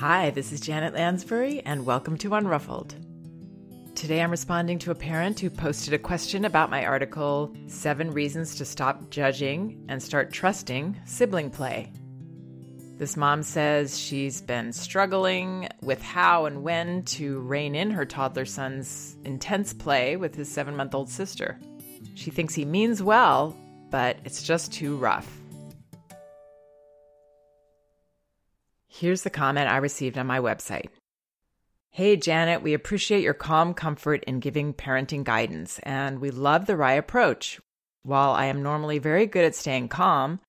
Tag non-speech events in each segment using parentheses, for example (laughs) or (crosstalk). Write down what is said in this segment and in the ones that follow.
Hi, this is Janet Lansbury, and welcome to Unruffled. Today I'm responding to a parent who posted a question about my article, Seven Reasons to Stop Judging and Start Trusting Sibling Play. This mom says she's been struggling with how and when to rein in her toddler son's intense play with his seven month old sister. She thinks he means well, but it's just too rough. Here's the comment I received on my website. Hey, Janet, we appreciate your calm comfort in giving parenting guidance, and we love the RIE approach. While I am normally very good at staying calm,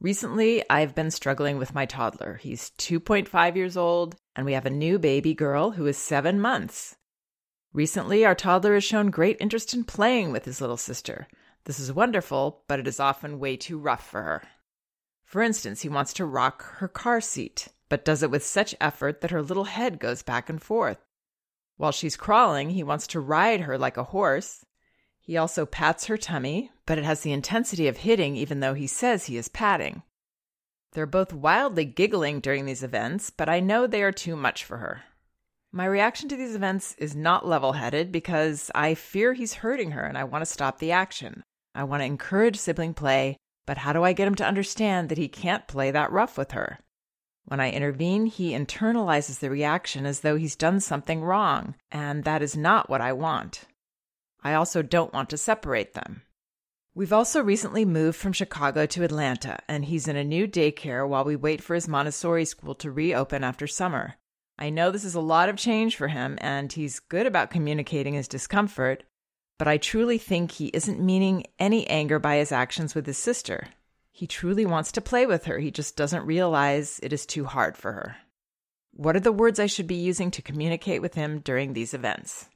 recently I've been struggling with my toddler. He's 2.5 years old, and we have a new baby girl who is seven months. Recently, our toddler has shown great interest in playing with his little sister. This is wonderful, but it is often way too rough for her. For instance, he wants to rock her car seat but does it with such effort that her little head goes back and forth. While she's crawling, he wants to ride her like a horse. He also pats her tummy, but it has the intensity of hitting even though he says he is patting. They're both wildly giggling during these events, but I know they are too much for her. My reaction to these events is not level headed because I fear he's hurting her and I want to stop the action. I want to encourage sibling play, but how do I get him to understand that he can't play that rough with her? When I intervene, he internalizes the reaction as though he's done something wrong, and that is not what I want. I also don't want to separate them. We've also recently moved from Chicago to Atlanta, and he's in a new daycare while we wait for his Montessori school to reopen after summer. I know this is a lot of change for him, and he's good about communicating his discomfort, but I truly think he isn't meaning any anger by his actions with his sister. He truly wants to play with her. He just doesn't realize it is too hard for her. What are the words I should be using to communicate with him during these events?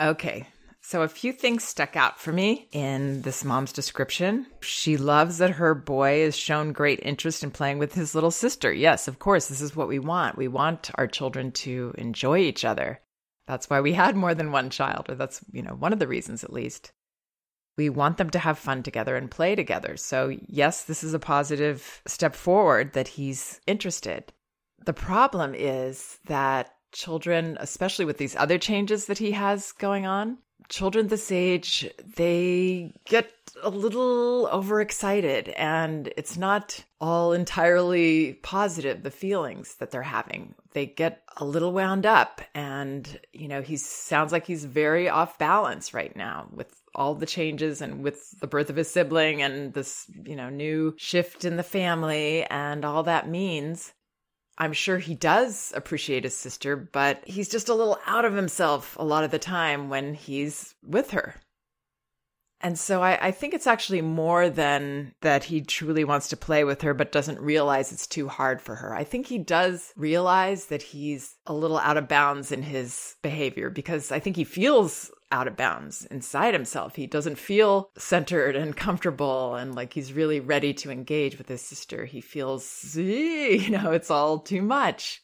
Okay, so a few things stuck out for me in this mom's description. She loves that her boy has shown great interest in playing with his little sister. Yes, of course, this is what we want. We want our children to enjoy each other. That's why we had more than one child, or that's, you know, one of the reasons at least. We want them to have fun together and play together. So, yes, this is a positive step forward that he's interested. The problem is that children, especially with these other changes that he has going on, children this age, they get a little overexcited and it's not all entirely positive, the feelings that they're having. They get a little wound up and, you know, he sounds like he's very off balance right now with all the changes and with the birth of his sibling and this, you know, new shift in the family and all that means. I'm sure he does appreciate his sister, but he's just a little out of himself a lot of the time when he's with her. And so I, I, think it's actually more than that he truly wants to play with her, but doesn't realize it's too hard for her. I think he does realize that he's a little out of bounds in his behavior because I think he feels out of bounds inside himself. He doesn't feel centered and comfortable and like he's really ready to engage with his sister. He feels, (laughs) you know, it's all too much.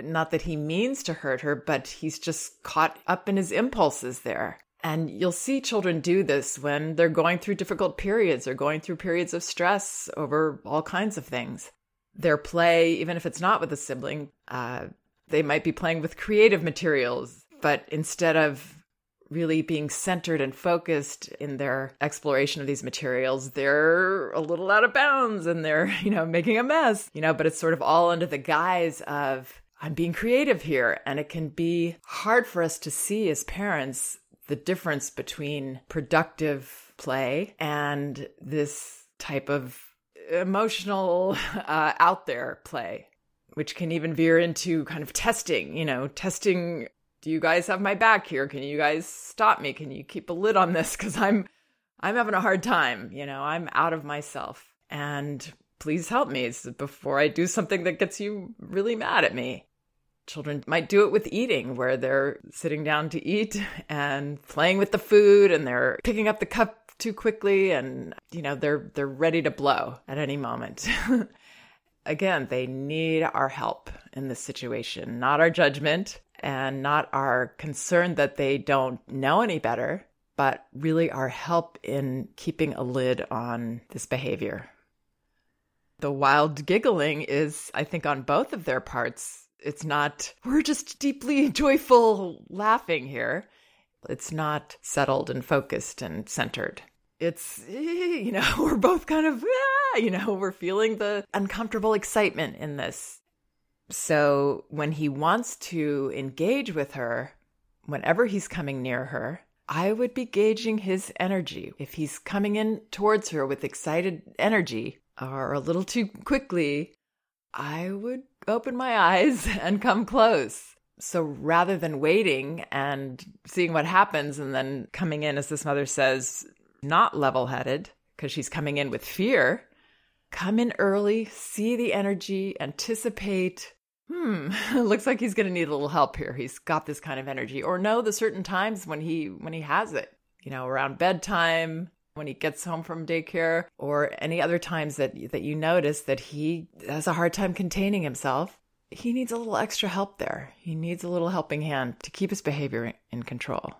Not that he means to hurt her, but he's just caught up in his impulses there. And you'll see children do this when they're going through difficult periods or going through periods of stress over all kinds of things. Their play, even if it's not with a sibling, uh, they might be playing with creative materials, but instead of really being centered and focused in their exploration of these materials, they're a little out of bounds and they're, (laughs) you know, making a mess, you know, but it's sort of all under the guise of, I'm being creative here. And it can be hard for us to see as parents the difference between productive play and this type of emotional, (laughs) uh, out there play which can even veer into kind of testing, you know, testing do you guys have my back here? Can you guys stop me? Can you keep a lid on this (laughs) cuz I'm I'm having a hard time, you know, I'm out of myself. And please help me before I do something that gets you really mad at me. Children might do it with eating, where they're sitting down to eat and playing with the food and they're picking up the cup too quickly and you know they're they're ready to blow at any moment. (laughs) Again, they need our help in this situation, not our judgment, and not our concern that they don't know any better, but really our help in keeping a lid on this behavior. The wild giggling is, I think, on both of their parts It's not, we're just deeply (laughs) joyful laughing here. It's not settled and focused and centered. It's, (laughs) you know, (laughs) we're both kind of, ah, you know, we're feeling the uncomfortable excitement in this. So when he wants to engage with her, whenever he's coming near her, I would be gauging his energy. If he's coming in towards her with excited energy or a little too quickly, I would open my eyes (laughs) and come close. So rather than waiting and seeing what happens and then coming in, as this mother says, not level headed, because she's coming in with fear, come in early, see the energy, anticipate. Hmm, (laughs) looks like he's going to need a little help here. He's got this kind of energy, or know the certain times when he when he has it. You know, around bedtime, when he gets home from daycare or any other times that that you notice that he has a hard time containing himself he needs a little extra help there he needs a little helping hand to keep his behavior in control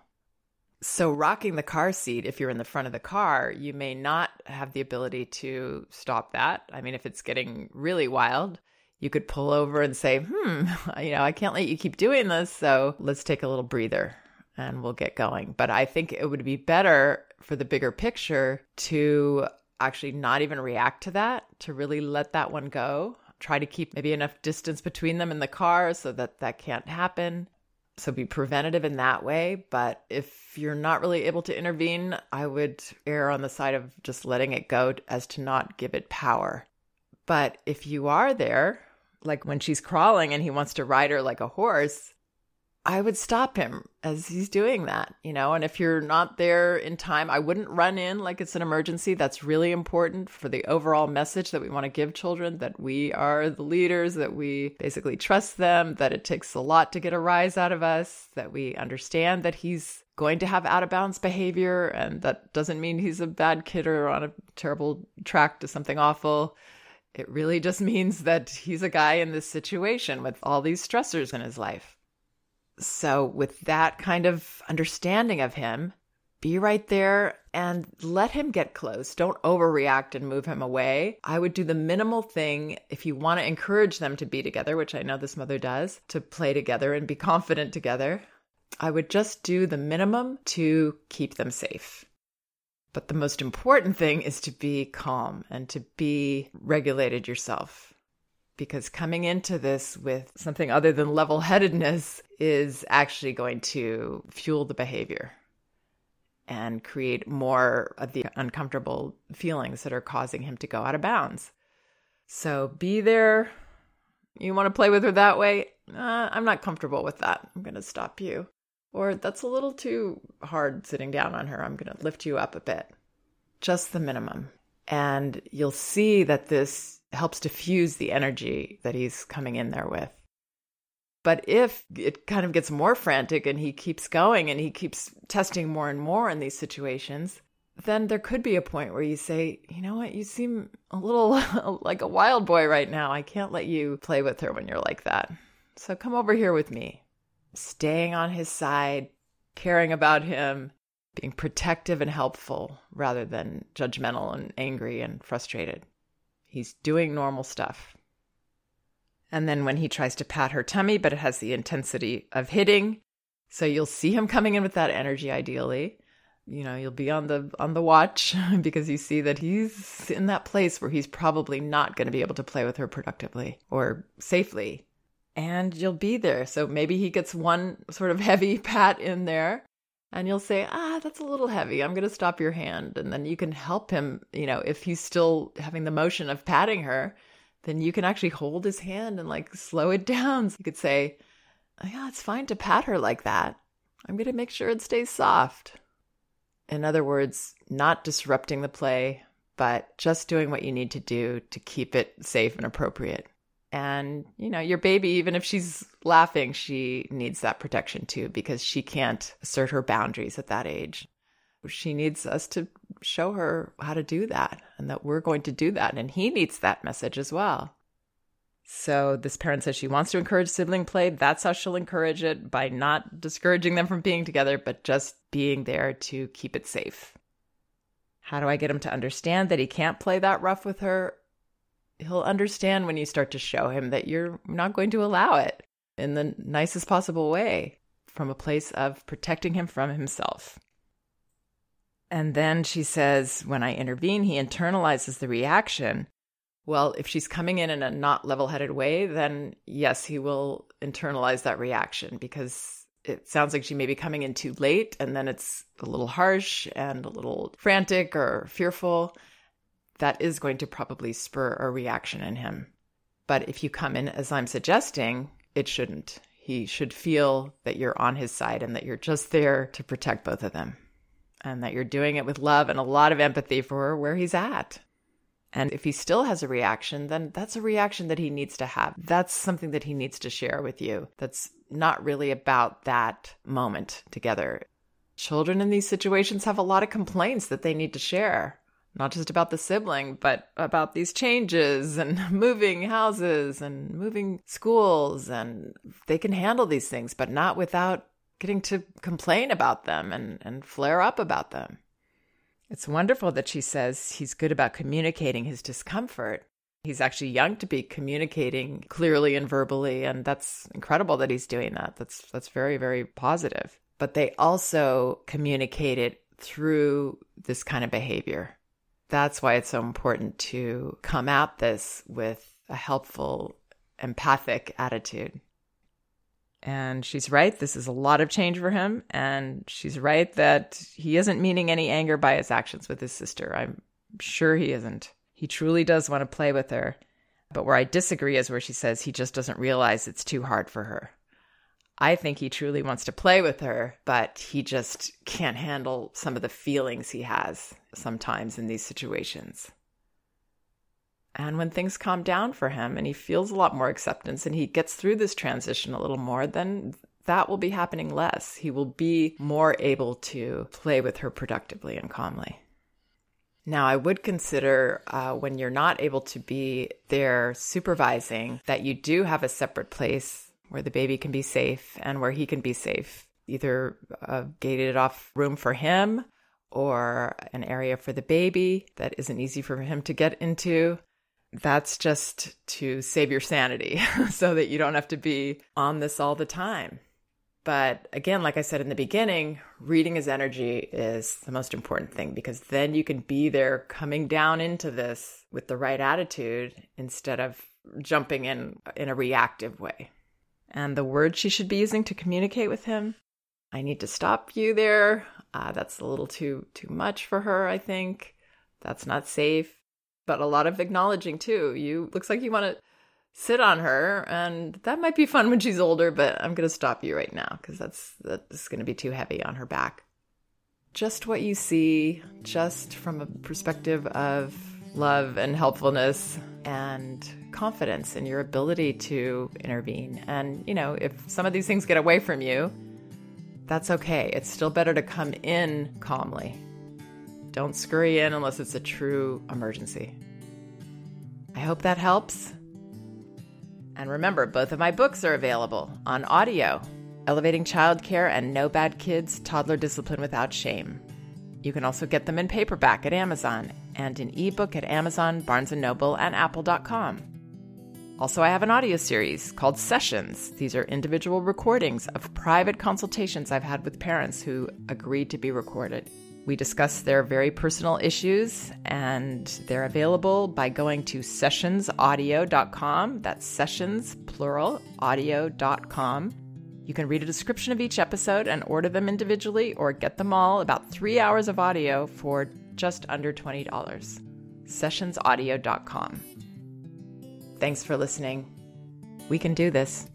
so rocking the car seat if you're in the front of the car you may not have the ability to stop that i mean if it's getting really wild you could pull over and say hmm (laughs) you know i can't let you keep doing this so let's take a little breather and we'll get going. But I think it would be better for the bigger picture to actually not even react to that, to really let that one go. Try to keep maybe enough distance between them in the car so that that can't happen. So be preventative in that way. But if you're not really able to intervene, I would err on the side of just letting it go as to not give it power. But if you are there, like when she's crawling and he wants to ride her like a horse, I would stop him as he's doing that, you know. And if you're not there in time, I wouldn't run in like it's an emergency. That's really important for the overall message that we want to give children that we are the leaders, that we basically trust them, that it takes a lot to get a rise out of us, that we understand that he's going to have out of bounds behavior. And that doesn't mean he's a bad kid or on a terrible track to something awful. It really just means that he's a guy in this situation with all these stressors in his life. So, with that kind of understanding of him, be right there and let him get close. Don't overreact and move him away. I would do the minimal thing if you want to encourage them to be together, which I know this mother does, to play together and be (laughs) confident together. I would just do the minimum to keep them safe. But the most important thing is to be calm and to be regulated yourself because coming into this with something other than level headedness is actually going to fuel the behavior and create more of the uncomfortable feelings that are causing him to go out of bounds. So be there. You want to play with her that way? Uh, I'm not comfortable with that. I'm going to stop you. Or that's a little too hard sitting down on her. I'm going to lift you up a bit. Just the minimum. And you'll see that this helps diffuse the energy that he's coming in there with. But if it kind of gets more frantic and he keeps going and he keeps testing more and more in these situations, then there could be a point where you say, you know what, you seem a little (laughs) like a wild boy right now. I can't let you play with her when you're like that. So come over here with me. Staying on his side, caring about him, being protective and helpful rather than judgmental and angry and frustrated. He's doing normal stuff. And then when he tries to pat her tummy, but it has the intensity of hitting, so you'll see him coming in with that energy ideally. You know, you'll be on the on the watch (laughs) because you see that he's in that place where he's probably not going to be able to play with her productively or safely. And you'll be there. So maybe he gets one sort of (laughs) heavy pat in there and you'll say, ah, that's a little heavy. I'm going to stop your hand. And then you can help him, you know, if he's still having the motion of patting her, then you can actually hold his hand and like slow it (laughs) down. So you could say, yeah, it's fine to pat her like that. I'm going to make sure it stays soft. In other words, not disrupting the play, but just doing what you need to do to keep it safe and appropriate. And, you know, your baby, even if she's laughing, she needs that protection too, because she can't assert her boundaries at that age. She needs us to show her how to do that and that we're going to do that. And he needs that message as well. So this parent says she wants to encourage sibling play. That's how she'll encourage it by not discouraging them from being together, but just being there to keep it safe. How do I get him to understand that he can't play that rough with her? He'll understand when you start to show him that you're not going to allow it in the nicest possible way from a place of protecting him from himself. And then she says, when I intervene, he internalizes the reaction. Well, if she's coming in in a not level headed way, then yes, he will internalize that reaction because it sounds like she may be coming in too late and then it's a little harsh and a little frantic or fearful. That is going to probably spur a reaction in him. But if you come in as I'm suggesting, it shouldn't. He should feel that you're on his side and that you're just there to protect both of them and that you're doing it with love and a lot of empathy for where he's at. And if he still has a reaction, then that's a reaction that he needs to have. That's something that he needs to share with you. That's not really about that moment together. Children in these situations have a lot of complaints that they need to share, not just about the sibling, but about these changes and (laughs) moving houses and moving schools. And they can handle these things, but not without getting to complain about them and, and flare up about them. It's wonderful that she says he's good about communicating his discomfort. He's actually young to be communicating clearly and verbally, and that's incredible that he's doing that. That's that's very very positive. But they also communicate it through this kind of behavior. That's why it's so important to come at this with a helpful, empathic attitude. And she's right. This is a lot of change for him. And she's right that he isn't meaning any anger by his actions with his sister. I'm sure he isn't. He truly does want to play with her. But where I disagree is where she says he just doesn't realize it's too hard for her. I think he truly wants to play with her, but he just can't handle some of the feelings he has sometimes in these situations. And when things calm down for him and he feels a lot more acceptance and he gets through this transition a little more, then that will be happening less. He will be more able to play with her productively and calmly. Now, I would consider uh, when you're not able to be there supervising that you do have a separate place where the baby can be safe and where he can be safe, either a gated off room for him or an area for the baby that isn't easy for him to get into that's just to save your sanity (laughs) so that you don't have to be on this all the time. But again, like I said in the beginning, reading his energy is the most important thing because then you can be there coming down into this with the right attitude instead of jumping in in a reactive way. And the words she should be using to communicate with him, I need to stop you there. Uh, that's a little too too much for her, I think. That's not safe but a lot of acknowledging too. You looks like you want to sit on her, and that might be fun when she's older. But I'm going to stop you right now because that's that's going to be too heavy on her back. Just what you see, just from a perspective of love and helpfulness and confidence in your ability to intervene. And you know, if some of these things get away from you, that's okay. It's still better to come in calmly don't scurry in unless it's a true emergency. I hope that helps. And remember, both of my books are available on audio Elevating Childcare and No Bad Kids Toddler Discipline Without Shame. You can also get them in paperback at Amazon and in ebook at Amazon, Barnes & Noble, and Apple.com. Also, I have an audio series called Sessions. These are individual recordings of private consultations I've had with parents who agreed to be recorded. We discuss their very personal issues, and they're available by going to sessionsaudio.com. That's sessions, plural, audio.com. You can read a description of each episode and order them individually or get them all, about three hours of audio, for just under $20. Sessionsaudio.com. Thanks for listening. We can do this.